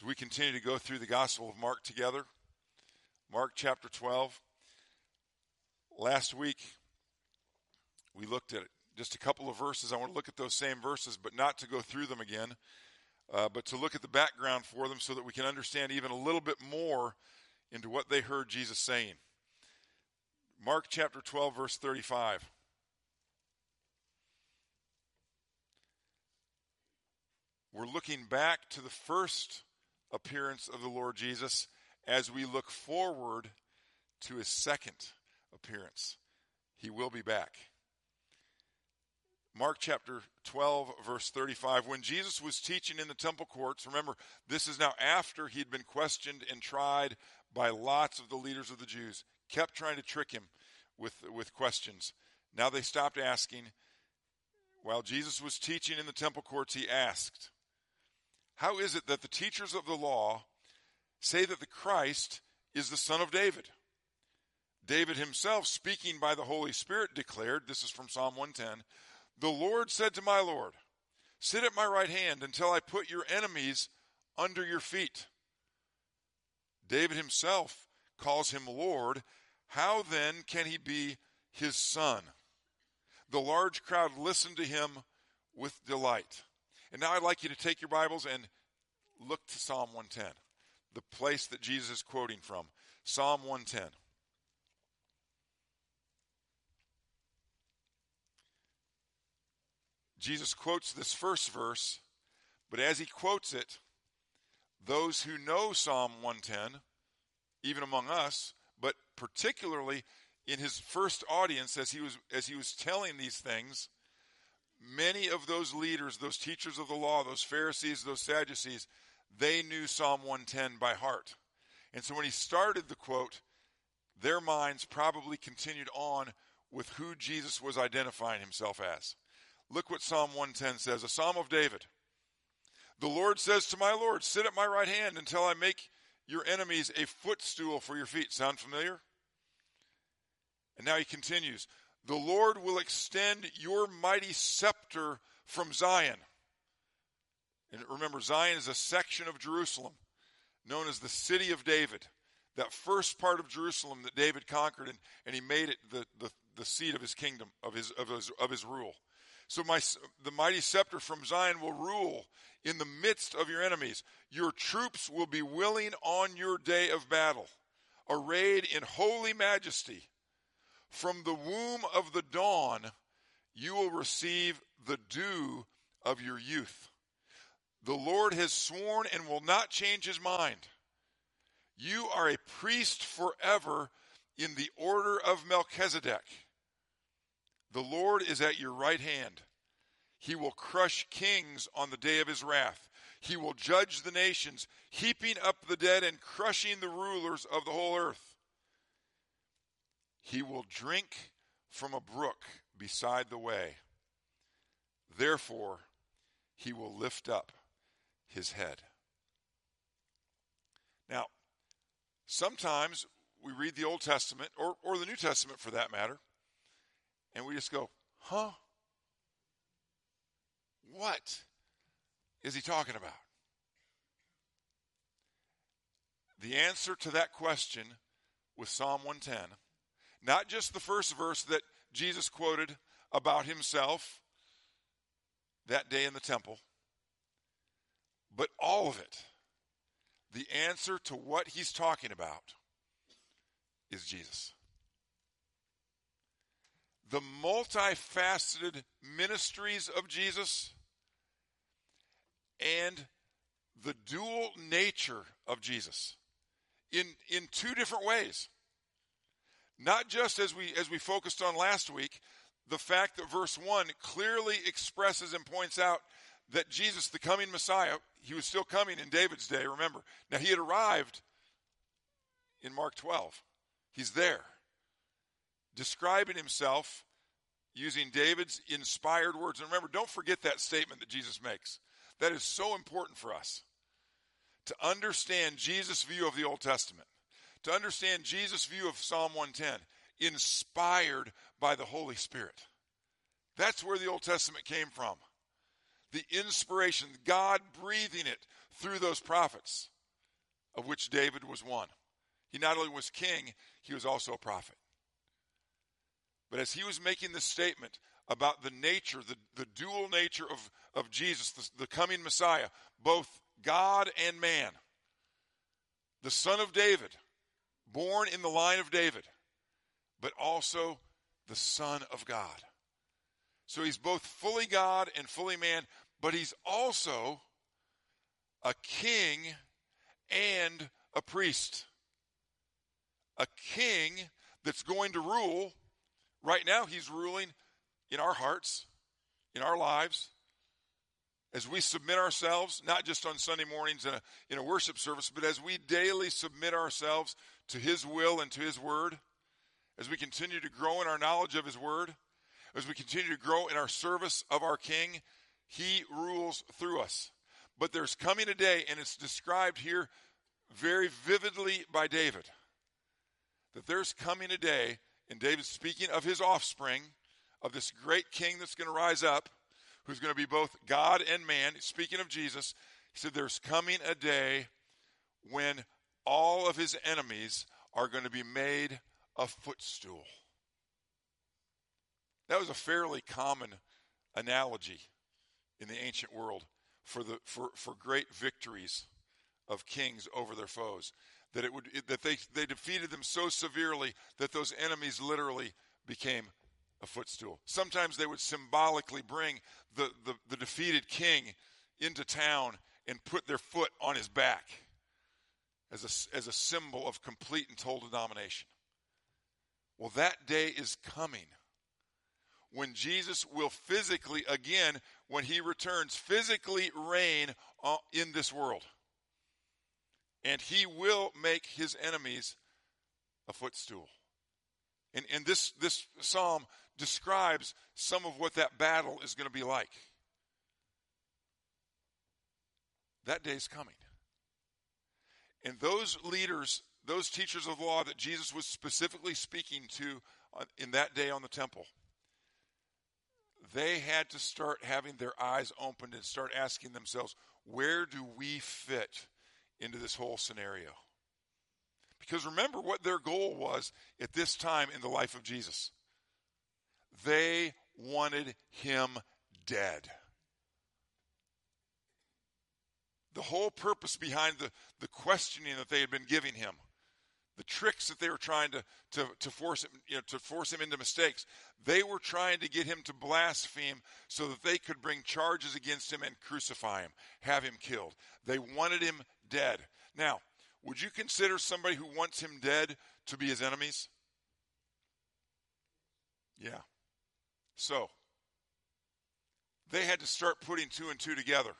As we continue to go through the Gospel of Mark together, Mark chapter 12. Last week, we looked at just a couple of verses. I want to look at those same verses, but not to go through them again, uh, but to look at the background for them so that we can understand even a little bit more into what they heard Jesus saying. Mark chapter 12, verse 35. We're looking back to the first appearance of the Lord Jesus as we look forward to his second appearance. He will be back. Mark chapter 12, verse 35. When Jesus was teaching in the temple courts, remember, this is now after he'd been questioned and tried by lots of the leaders of the Jews, kept trying to trick him with, with questions. Now they stopped asking. While Jesus was teaching in the temple courts, he asked, how is it that the teachers of the law say that the Christ is the son of David? David himself, speaking by the Holy Spirit, declared this is from Psalm 110 The Lord said to my Lord, Sit at my right hand until I put your enemies under your feet. David himself calls him Lord. How then can he be his son? The large crowd listened to him with delight. And now I'd like you to take your Bibles and look to Psalm 110, the place that Jesus is quoting from. Psalm 110. Jesus quotes this first verse, but as he quotes it, those who know Psalm 110, even among us, but particularly in his first audience as he was as he was telling these things, many of those leaders, those teachers of the law, those Pharisees, those Sadducees, they knew Psalm 110 by heart. And so when he started the quote, their minds probably continued on with who Jesus was identifying himself as. Look what Psalm 110 says, a psalm of David. The Lord says to my Lord, Sit at my right hand until I make your enemies a footstool for your feet. Sound familiar? And now he continues the Lord will extend your mighty scepter from Zion. And remember, Zion is a section of Jerusalem known as the city of David. That first part of Jerusalem that David conquered, and, and he made it the, the, the seat of his kingdom, of his, of his, of his rule. So my, the mighty scepter from Zion will rule in the midst of your enemies. Your troops will be willing on your day of battle, arrayed in holy majesty. From the womb of the dawn, you will receive the dew of your youth. The Lord has sworn and will not change his mind. You are a priest forever in the order of Melchizedek. The Lord is at your right hand. He will crush kings on the day of his wrath. He will judge the nations, heaping up the dead and crushing the rulers of the whole earth. He will drink from a brook beside the way. Therefore, he will lift up his head. Now, sometimes we read the Old Testament, or, or the New Testament for that matter, and we just go, huh? What is he talking about? The answer to that question with Psalm 110 not just the first verse that Jesus quoted about himself that day in the temple, but all of it. The answer to what he's talking about is Jesus. The multifaceted ministries of Jesus and the dual nature of Jesus in, in two different ways. Not just as we as we focused on last week, the fact that verse 1 clearly expresses and points out that Jesus, the coming Messiah, he was still coming in David's day, remember. Now he had arrived in Mark 12. He's there. Describing himself using David's inspired words. And remember, don't forget that statement that Jesus makes. That is so important for us to understand Jesus' view of the Old Testament to understand Jesus' view of Psalm 110, inspired by the Holy Spirit. That's where the Old Testament came from. The inspiration, God breathing it through those prophets, of which David was one. He not only was king, he was also a prophet. But as he was making this statement about the nature, the, the dual nature of, of Jesus, the, the coming Messiah, both God and man, the son of David, born in the line of David, but also the Son of God. So he's both fully God and fully man, but he's also a king and a priest. A king that's going to rule. Right now, he's ruling in our hearts, in our lives, as we submit ourselves, not just on Sunday mornings in a, in a worship service, but as we daily submit ourselves to His will and to His word, as we continue to grow in our knowledge of His word, as we continue to grow in our service of our King, He rules through us. But there's coming a day, and it's described here very vividly by David, that there's coming a day, and David's speaking of his offspring, of this great king that's going to rise up who's going to be both God and man. Speaking of Jesus, he said, There's coming a day when all of his enemies are going to be made a footstool. That was a fairly common analogy in the ancient world for, the, for, for great victories of kings over their foes. That, it would, that they, they defeated them so severely that those enemies literally became a footstool. Sometimes they would symbolically bring the, the, the, defeated king into town and put their foot on his back as a, as a symbol of complete and total domination. Well, that day is coming when Jesus will physically, again, when he returns, physically reign uh, in this world. And he will make his enemies a footstool. And, and this, this psalm describes some of what that battle is going to be like. That day is coming. And those leaders, those teachers of law that Jesus was specifically speaking to uh, in that day on the temple, they had to start having their eyes opened and start asking themselves, where do we fit into this whole scenario? Because remember what their goal was at this time in the life of Jesus. They wanted him dead. The whole purpose behind the, the questioning that they had been giving him, the tricks that they were trying to, to, to, force him, you know, to force him into mistakes, they were trying to get him to blaspheme so that they could bring charges against him and crucify him, have him killed. They wanted him dead. Now, would you consider somebody who wants him dead to be his enemies? Yeah. So, they had to start putting two and two together.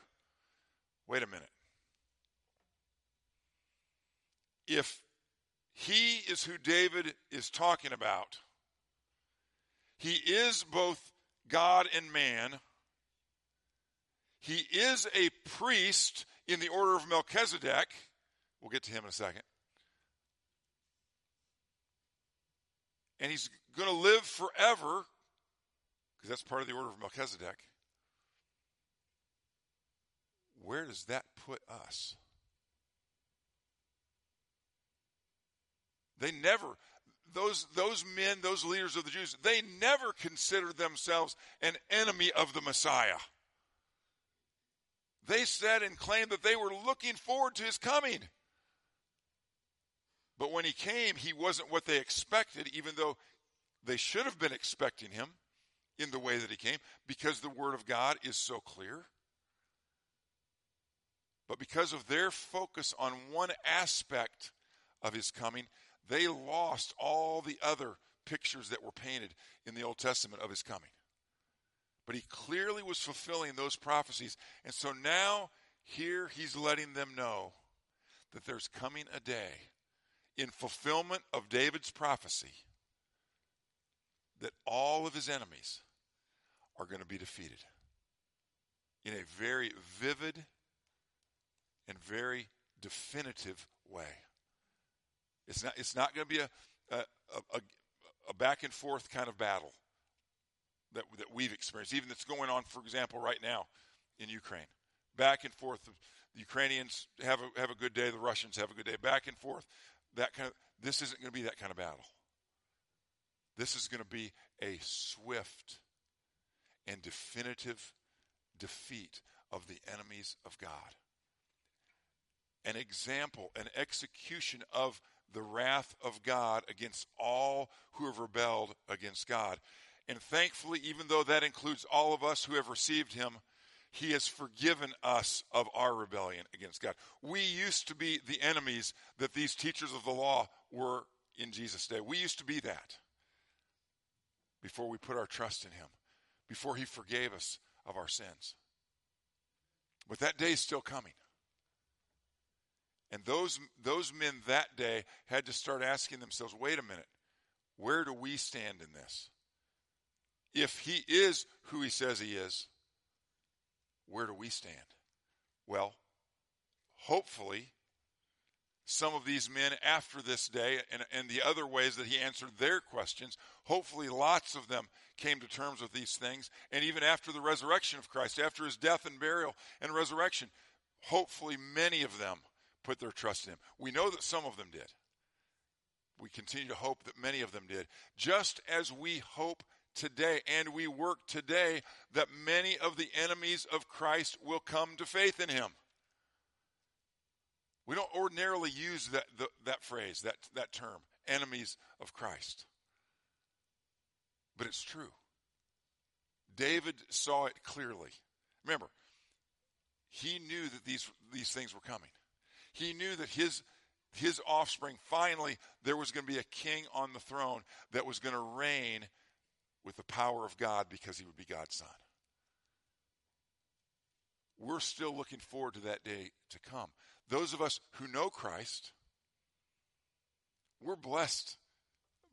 Wait a minute. If he is who David is talking about, he is both God and man. He is a priest in the order of Melchizedek. We'll get to him in a second. And he's going to live forever because that's part of the order of Melchizedek. Where does that put us? They never, those, those men, those leaders of the Jews, they never considered themselves an enemy of the Messiah. They said and claimed that they were looking forward to his coming. But when he came, he wasn't what they expected, even though they should have been expecting him in the way that he came because the Word of God is so clear. But because of their focus on one aspect of his coming, they lost all the other pictures that were painted in the Old Testament of his coming. But he clearly was fulfilling those prophecies. And so now, here he's letting them know that there's coming a day in fulfillment of David's prophecy that all of his enemies are going to be defeated in a very vivid and very definitive way. It's not, it's not going to be a, a, a, a back and forth kind of battle that, that we've experienced, even that's going on, for example, right now in Ukraine. Back and forth, the Ukrainians have a, have a good day, the Russians have a good day, back and forth. That kind of, this isn't going to be that kind of battle. This is going to be a swift and definitive defeat of the enemies of God. An example, an execution of the wrath of God against all who have rebelled against God. And thankfully, even though that includes all of us who have received Him, He has forgiven us of our rebellion against God. We used to be the enemies that these teachers of the law were in Jesus' day. We used to be that before we put our trust in Him, before He forgave us of our sins. But that day is still coming. And those, those men that day had to start asking themselves wait a minute, where do we stand in this? If he is who he says he is, where do we stand? Well, hopefully, some of these men after this day and, and the other ways that he answered their questions, hopefully, lots of them came to terms with these things. And even after the resurrection of Christ, after his death and burial and resurrection, hopefully, many of them put their trust in him. We know that some of them did. We continue to hope that many of them did. Just as we hope today and we work today that many of the enemies of Christ will come to faith in him. We don't ordinarily use that, the, that phrase, that, that term, enemies of Christ. But it's true. David saw it clearly. Remember, he knew that these, these things were coming. He knew that his, his offspring, finally, there was going to be a king on the throne that was going to reign with the power of God because he would be God's son. We're still looking forward to that day to come. Those of us who know Christ, we're blessed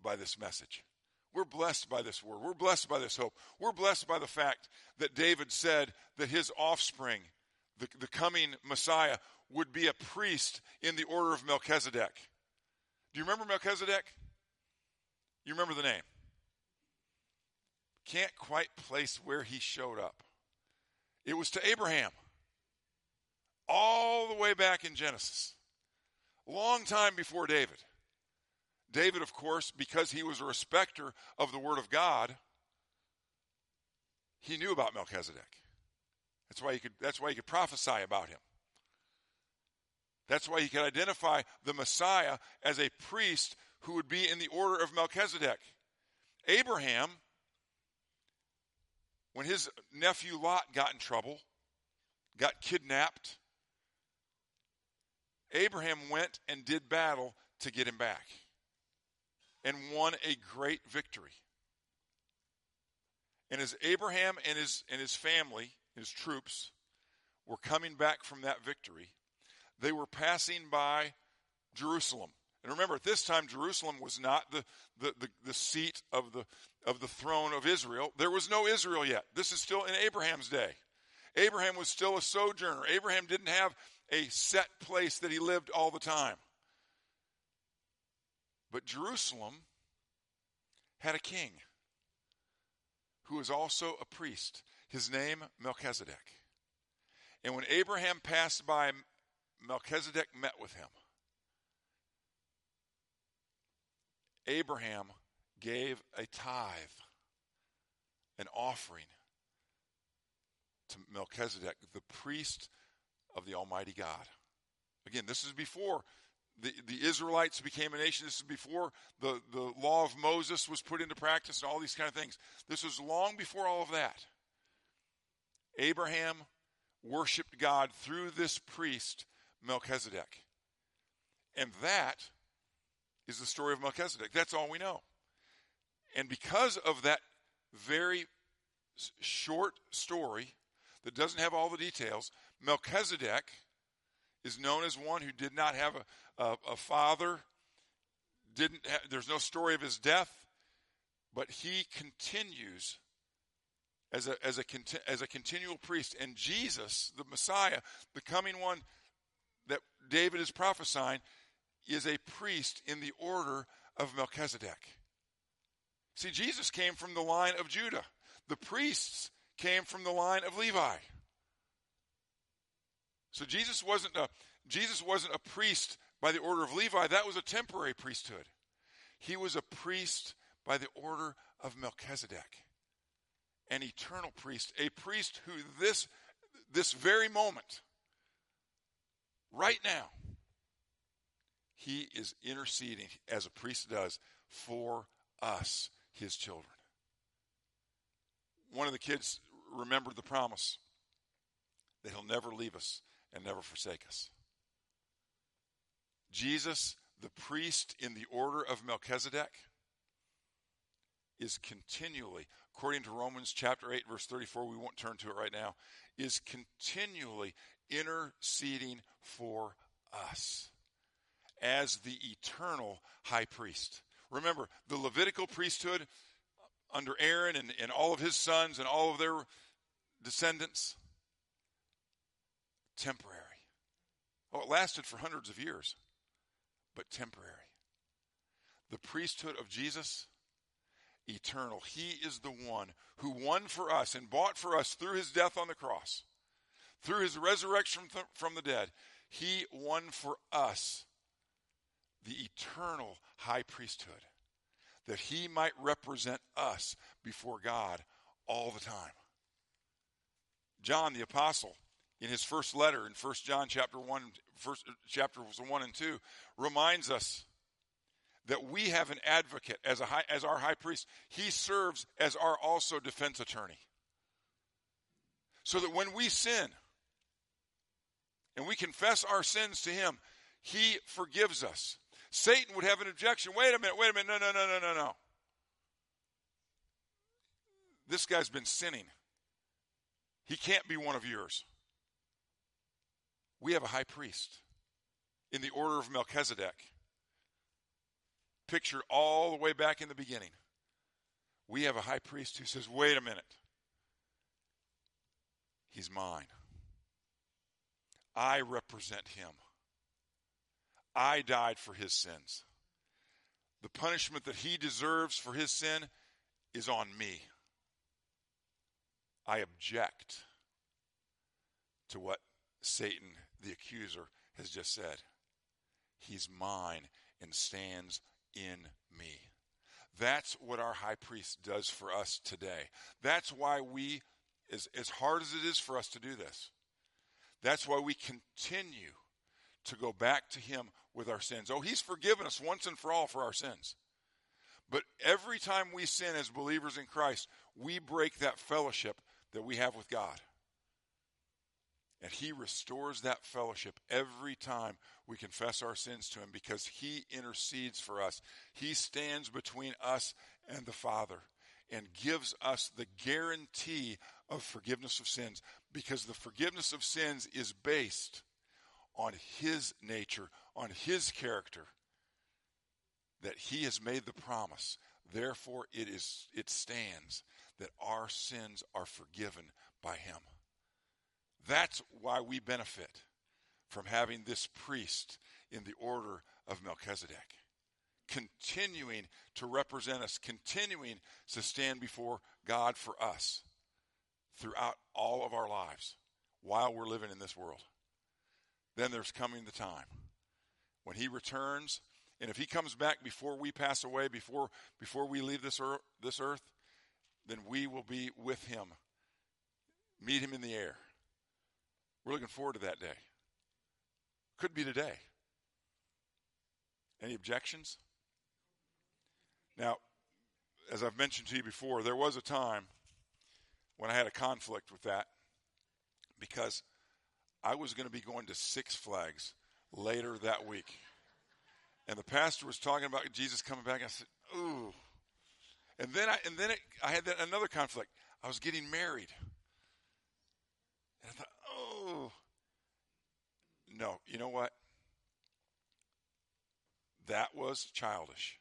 by this message. We're blessed by this word. We're blessed by this hope. We're blessed by the fact that David said that his offspring, the, the coming Messiah, would be a priest in the order of Melchizedek. Do you remember Melchizedek? You remember the name? Can't quite place where he showed up. It was to Abraham, all the way back in Genesis, long time before David. David, of course, because he was a respecter of the Word of God, he knew about Melchizedek. That's why he could, that's why he could prophesy about him. That's why he could identify the Messiah as a priest who would be in the order of Melchizedek. Abraham, when his nephew Lot got in trouble, got kidnapped, Abraham went and did battle to get him back and won a great victory. And as Abraham and his, and his family, his troops, were coming back from that victory, they were passing by Jerusalem. And remember, at this time, Jerusalem was not the, the, the, the, seat of the, of the throne of Israel. There was no Israel yet. This is still in Abraham's day. Abraham was still a sojourner. Abraham didn't have a set place that he lived all the time. But Jerusalem had a king who was also a priest. His name, Melchizedek. And when Abraham passed by Melchizedek met with him. Abraham gave a tithe, an offering to Melchizedek, the priest of the Almighty God. Again, this is before the, the Israelites became a nation. This is before the, the law of Moses was put into practice and all these kind of things. This was long before all of that. Abraham worshiped God through this priest Melchizedek. And that is the story of Melchizedek. That's all we know. And because of that very short story that doesn't have all the details, Melchizedek is known as one who did not have a, a, a father, didn't there's no story of his death, but he continues as a, as, a, as a continual priest. And Jesus, the Messiah, the coming one, that David is prophesying is a priest in the order of Melchizedek. See, Jesus came from the line of Judah, the priests came from the line of Levi. So Jesus wasn't a Jesus wasn't a priest by the order of Levi. That was a temporary priesthood. He was a priest by the order of Melchizedek, an eternal priest, a priest who this this very moment, right now, he is interceding as a priest does for us, his children. One of the kids remembered the promise that he'll never leave us and never forsake us. Jesus, the priest in the order of Melchizedek, is continually, according to Romans chapter 8, verse 34, we won't turn to it right now, is continually interceding for us as the eternal high priest. Remember, the Levitical priesthood under Aaron and, and all of his sons and all of their descendants, temporary. Oh, it lasted for hundreds of years, but temporary. The priesthood of Jesus, eternal. He is the one who won for us and bought for us through his death on the cross, through his resurrection from the dead. He won for us the eternal high priesthood, that he might represent us before God all the time. John the apostle in his first letter in 1 John chapter 1 first chapters 1 and 2 reminds us that we have an advocate as a high, as our high priest. He serves as our also defense attorney. So that when we sin and we confess our sins to him, he forgives us. Satan would have an objection. Wait a minute, wait a minute. No, no, no, no, no, no. This guy's been sinning. He can't be one of yours. We have a high priest in the order of Melchizedek, pictured all the way back in the beginning. We have a high priest who says, wait a minute. He's mine. I represent him. I died for his sins. The punishment that he deserves for his sin is on me. I object to what Satan, the accuser, has just said. He's mine and stands in me. That's what our high priest does for us today. That's why we, as, as hard as it is for us to do this, that's why we continue to go back to Him with our sins. Oh, He's forgiven us once and for all for our sins. But every time we sin as believers in Christ, we break that fellowship that we have with God. And He restores that fellowship every time we confess our sins to Him because He intercedes for us. He stands between us and the Father and gives us the guarantee of forgiveness of sins because the forgiveness of sins is based on his nature, on his character, that he has made the promise. Therefore, it is it stands that our sins are forgiven by him. That's why we benefit from having this priest in the order of Melchizedek, continuing to represent us, continuing to stand before God for us throughout all of our lives while we're living in this world. Then there's coming the time when he returns and if he comes back before we pass away before before we leave this earth, this earth then we will be with him. Meet him in the air. We're looking forward to that day. Could be today. Any objections now as i've mentioned to you before there was a time when i had a conflict with that because I was going to be going to Six Flags later that week. And the pastor was talking about Jesus coming back. I said, ooh. And then I, and then it, I had that, another conflict. I was getting married. And I thought, oh. No, you know what? That was childish.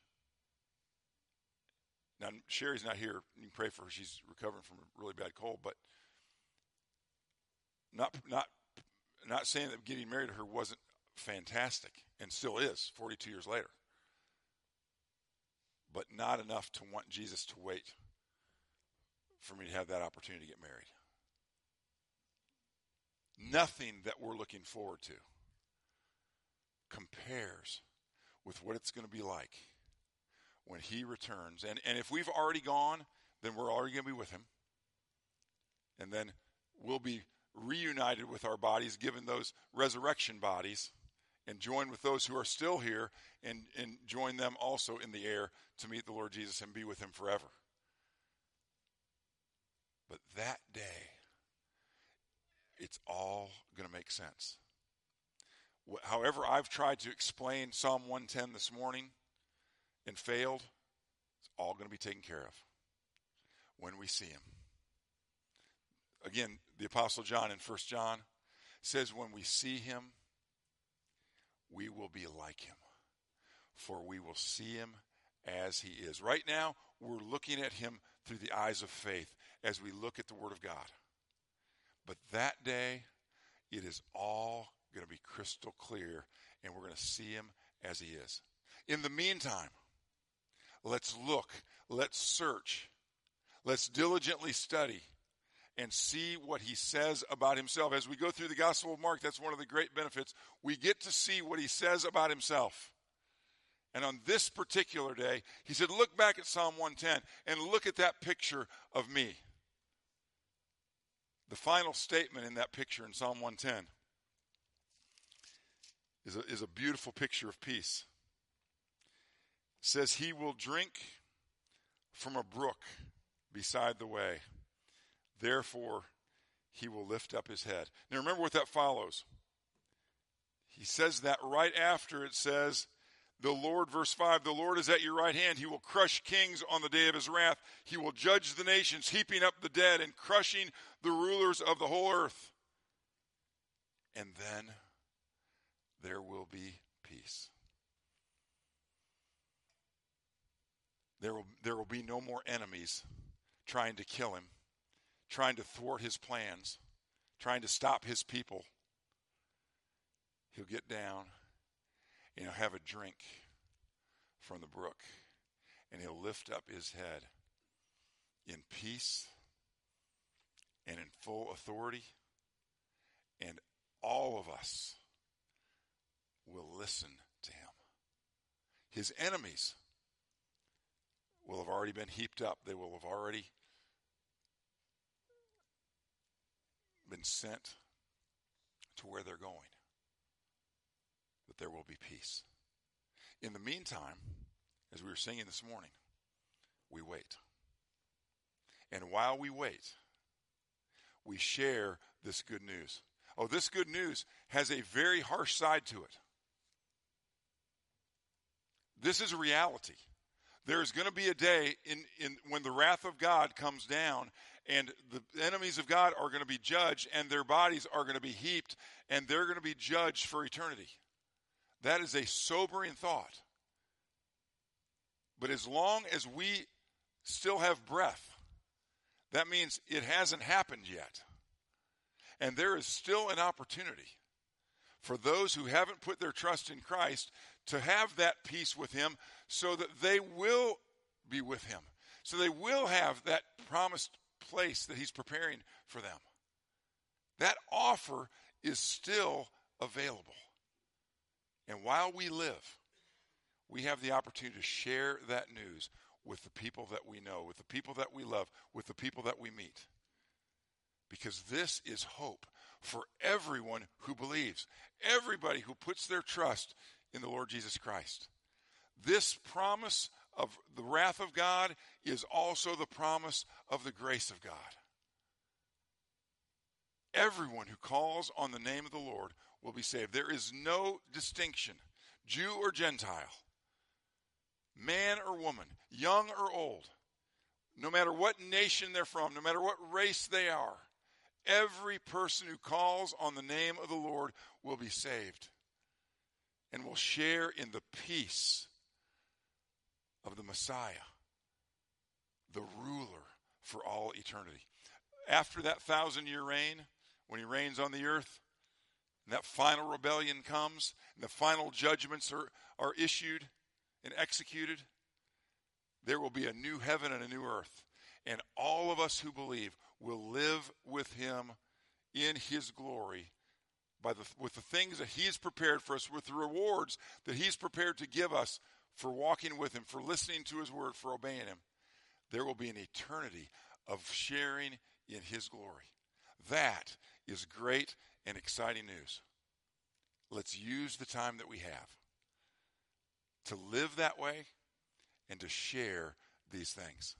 Now, Sherry's not here. You can pray for her. She's recovering from a really bad cold, but not, not not saying that getting married to her wasn't fantastic and still is 42 years later, but not enough to want Jesus to wait for me to have that opportunity to get married. nothing that we're looking forward to compares with what it's going to be like when he returns. And, and if we've already gone, then we're already going to be with him. And then we'll be reunited with our bodies, given those resurrection bodies, and join with those who are still here and, and join them also in the air to meet the Lord Jesus and be with him forever. But that day, it's all going to make sense. However, I've tried to explain Psalm 110 this morning and failed, it's all going to be taken care of when we see him. Again, the Apostle John in 1 John says, When we see him, we will be like him, for we will see him as he is. Right now, we're looking at him through the eyes of faith as we look at the Word of God. But that day, it is all going to be crystal clear, and we're going to see him as he is. In the meantime, let's look, let's search, let's diligently study and see what he says about himself. As we go through the Gospel of Mark, that's one of the great benefits. We get to see what he says about himself. And on this particular day, he said, Look back at Psalm 110 and look at that picture of me. The final statement in that picture in Psalm 110 is a, is a beautiful picture of peace. Says, He will drink from a brook beside the way. Therefore, he will lift up his head. Now, remember what that follows. He says that right after it says, the Lord, verse 5, the Lord is at your right hand. He will crush kings on the day of his wrath. He will judge the nations, heaping up the dead and crushing the rulers of the whole earth. And then there will be peace. There will, there will be no more enemies trying to kill him, trying to thwart his plans, trying to stop his people. He'll get down and he'll have a drink from the brook and he'll lift up his head in peace and in full authority, and all of us will listen to him. His enemies will have already been heaped up, they will have already been sent to where they're going. But there will be peace. In the meantime, as we were singing this morning, we wait. And while we wait, we share this good news. Oh, this good news has a very harsh side to it. This is reality. There's going to be a day in, in when the wrath of God comes down and the enemies of God are going to be judged and their bodies are going to be heaped and they're going to be judged for eternity. That is a sobering thought. But as long as we still have breath, that means it hasn't happened yet. And there is still an opportunity for those who haven't put their trust in Christ to have that peace with Him so that they will be with Him. So they will have that promised place that He's preparing for them. That offer is still available. And while we live, we have the opportunity to share that news with the people that we know, with the people that we love, with the people that we meet. Because this is hope for everyone who believes, everybody who puts their trust in the Lord Jesus Christ. This promise of the wrath of God is also the promise of the grace of God. Everyone who calls on the name of the Lord will be saved. There is no distinction, Jew or Gentile, man or woman, young or old, no matter what nation they're from, no matter what race they are. Every person who calls on the name of the Lord will be saved and will share in the peace of the Messiah, the ruler for all eternity. After that thousand year reign, when he reigns on the earth, and that final rebellion comes, and the final judgments are, are issued and executed, there will be a new heaven and a new earth. And all of us who believe will live with him in His glory by the, with the things that He has prepared for us, with the rewards that He's prepared to give us for walking with Him, for listening to His word, for obeying Him, there will be an eternity of sharing in His glory. That is great and exciting news. Let's use the time that we have to live that way and to share these things.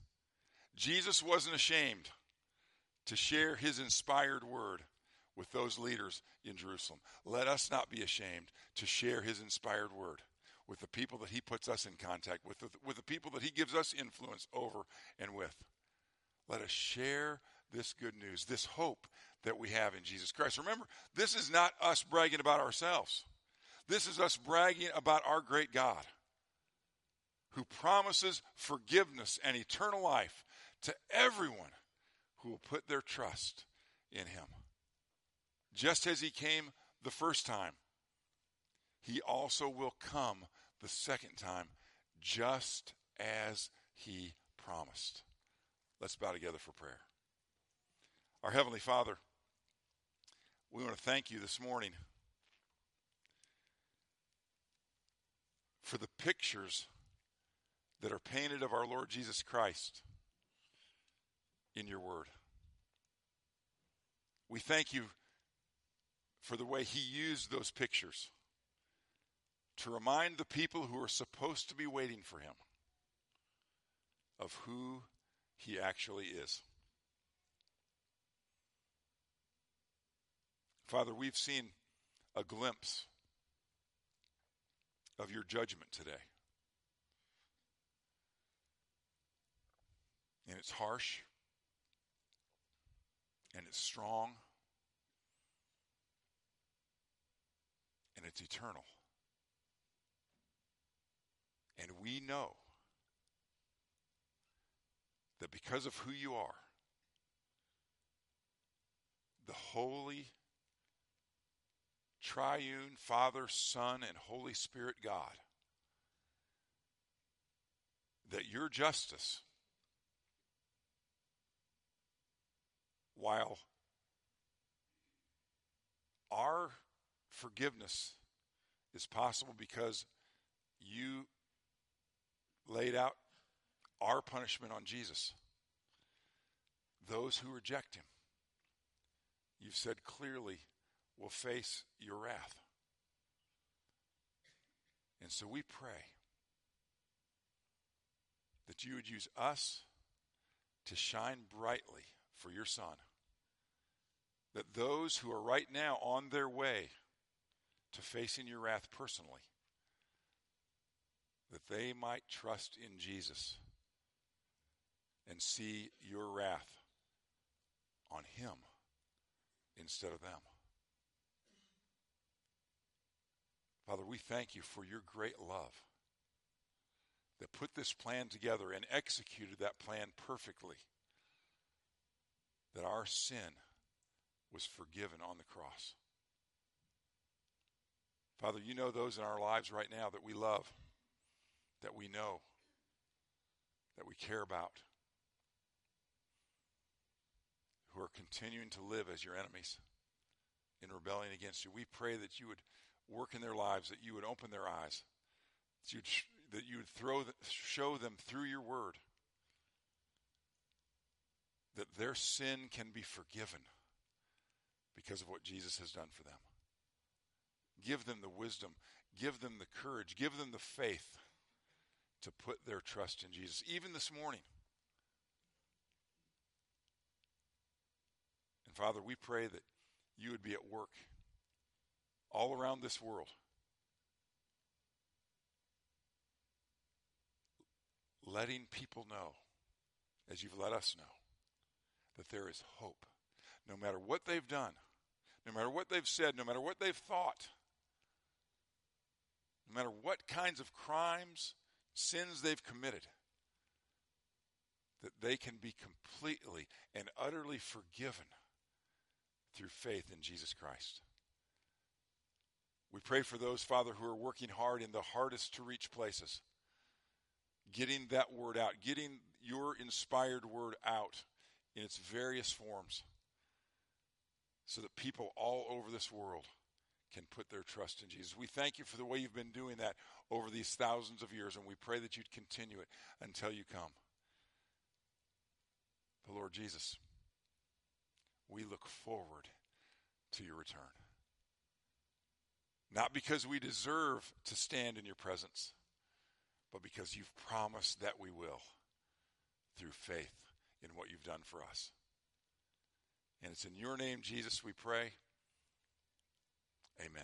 Jesus wasn't ashamed to share his inspired word with those leaders in Jerusalem. Let us not be ashamed to share his inspired word with the people that he puts us in contact with, with the people that he gives us influence over and with. Let us share this good news, this hope that we have in Jesus Christ. Remember, this is not us bragging about ourselves. This is us bragging about our great God who promises forgiveness and eternal life to everyone who will put their trust in him. Just as he came the first time, he also will come the second time, just as he promised. Let's bow together for prayer. Our Heavenly Father, we want to thank you this morning for the pictures that are painted of our Lord Jesus Christ in your word. We thank you for the way he used those pictures to remind the people who are supposed to be waiting for him of who he actually is. Father, we've seen a glimpse of your judgment today. And it's harsh, and it's strong, and it's eternal. And we know that because of who you are, the holy, triune Father, Son, and Holy Spirit God, that your justice, while our forgiveness is possible because you laid out our punishment on Jesus. Those who reject him, you've said clearly, will face your wrath. And so we pray that you would use us to shine brightly for your Son. That those who are right now on their way to facing your wrath personally, that they might trust in Jesus and see your wrath on him instead of them. Father, we thank you for your great love that put this plan together and executed that plan perfectly. That our sin was forgiven on the cross. Father, you know those in our lives right now that we love, that we know, that we care about, who are continuing to live as your enemies in rebellion against you. We pray that you would work in their lives, that you would open their eyes, that you would, that you would throw the, show them through your word that their sin can be forgiven because of what Jesus has done for them. Give them the wisdom, give them the courage, give them the faith to put their trust in Jesus. Even this morning, And Father, we pray that you would be at work all around this world. Letting people know, as you've let us know, that there is hope. No matter what they've done, no matter what they've said, no matter what they've thought, no matter what kinds of crimes, sins they've committed, that they can be completely and utterly forgiven through faith in Jesus Christ. We pray for those, Father, who are working hard in the hardest to reach places, getting that word out, getting your inspired word out in its various forms, so that people all over this world can put their trust in Jesus. We thank you for the way you've been doing that over these thousands of years, and we pray that you'd continue it until you come. But Lord Jesus, we look forward to your return. Not because we deserve to stand in your presence, but because you've promised that we will through faith in what you've done for us. And it's in your name, Jesus, we pray. Amen.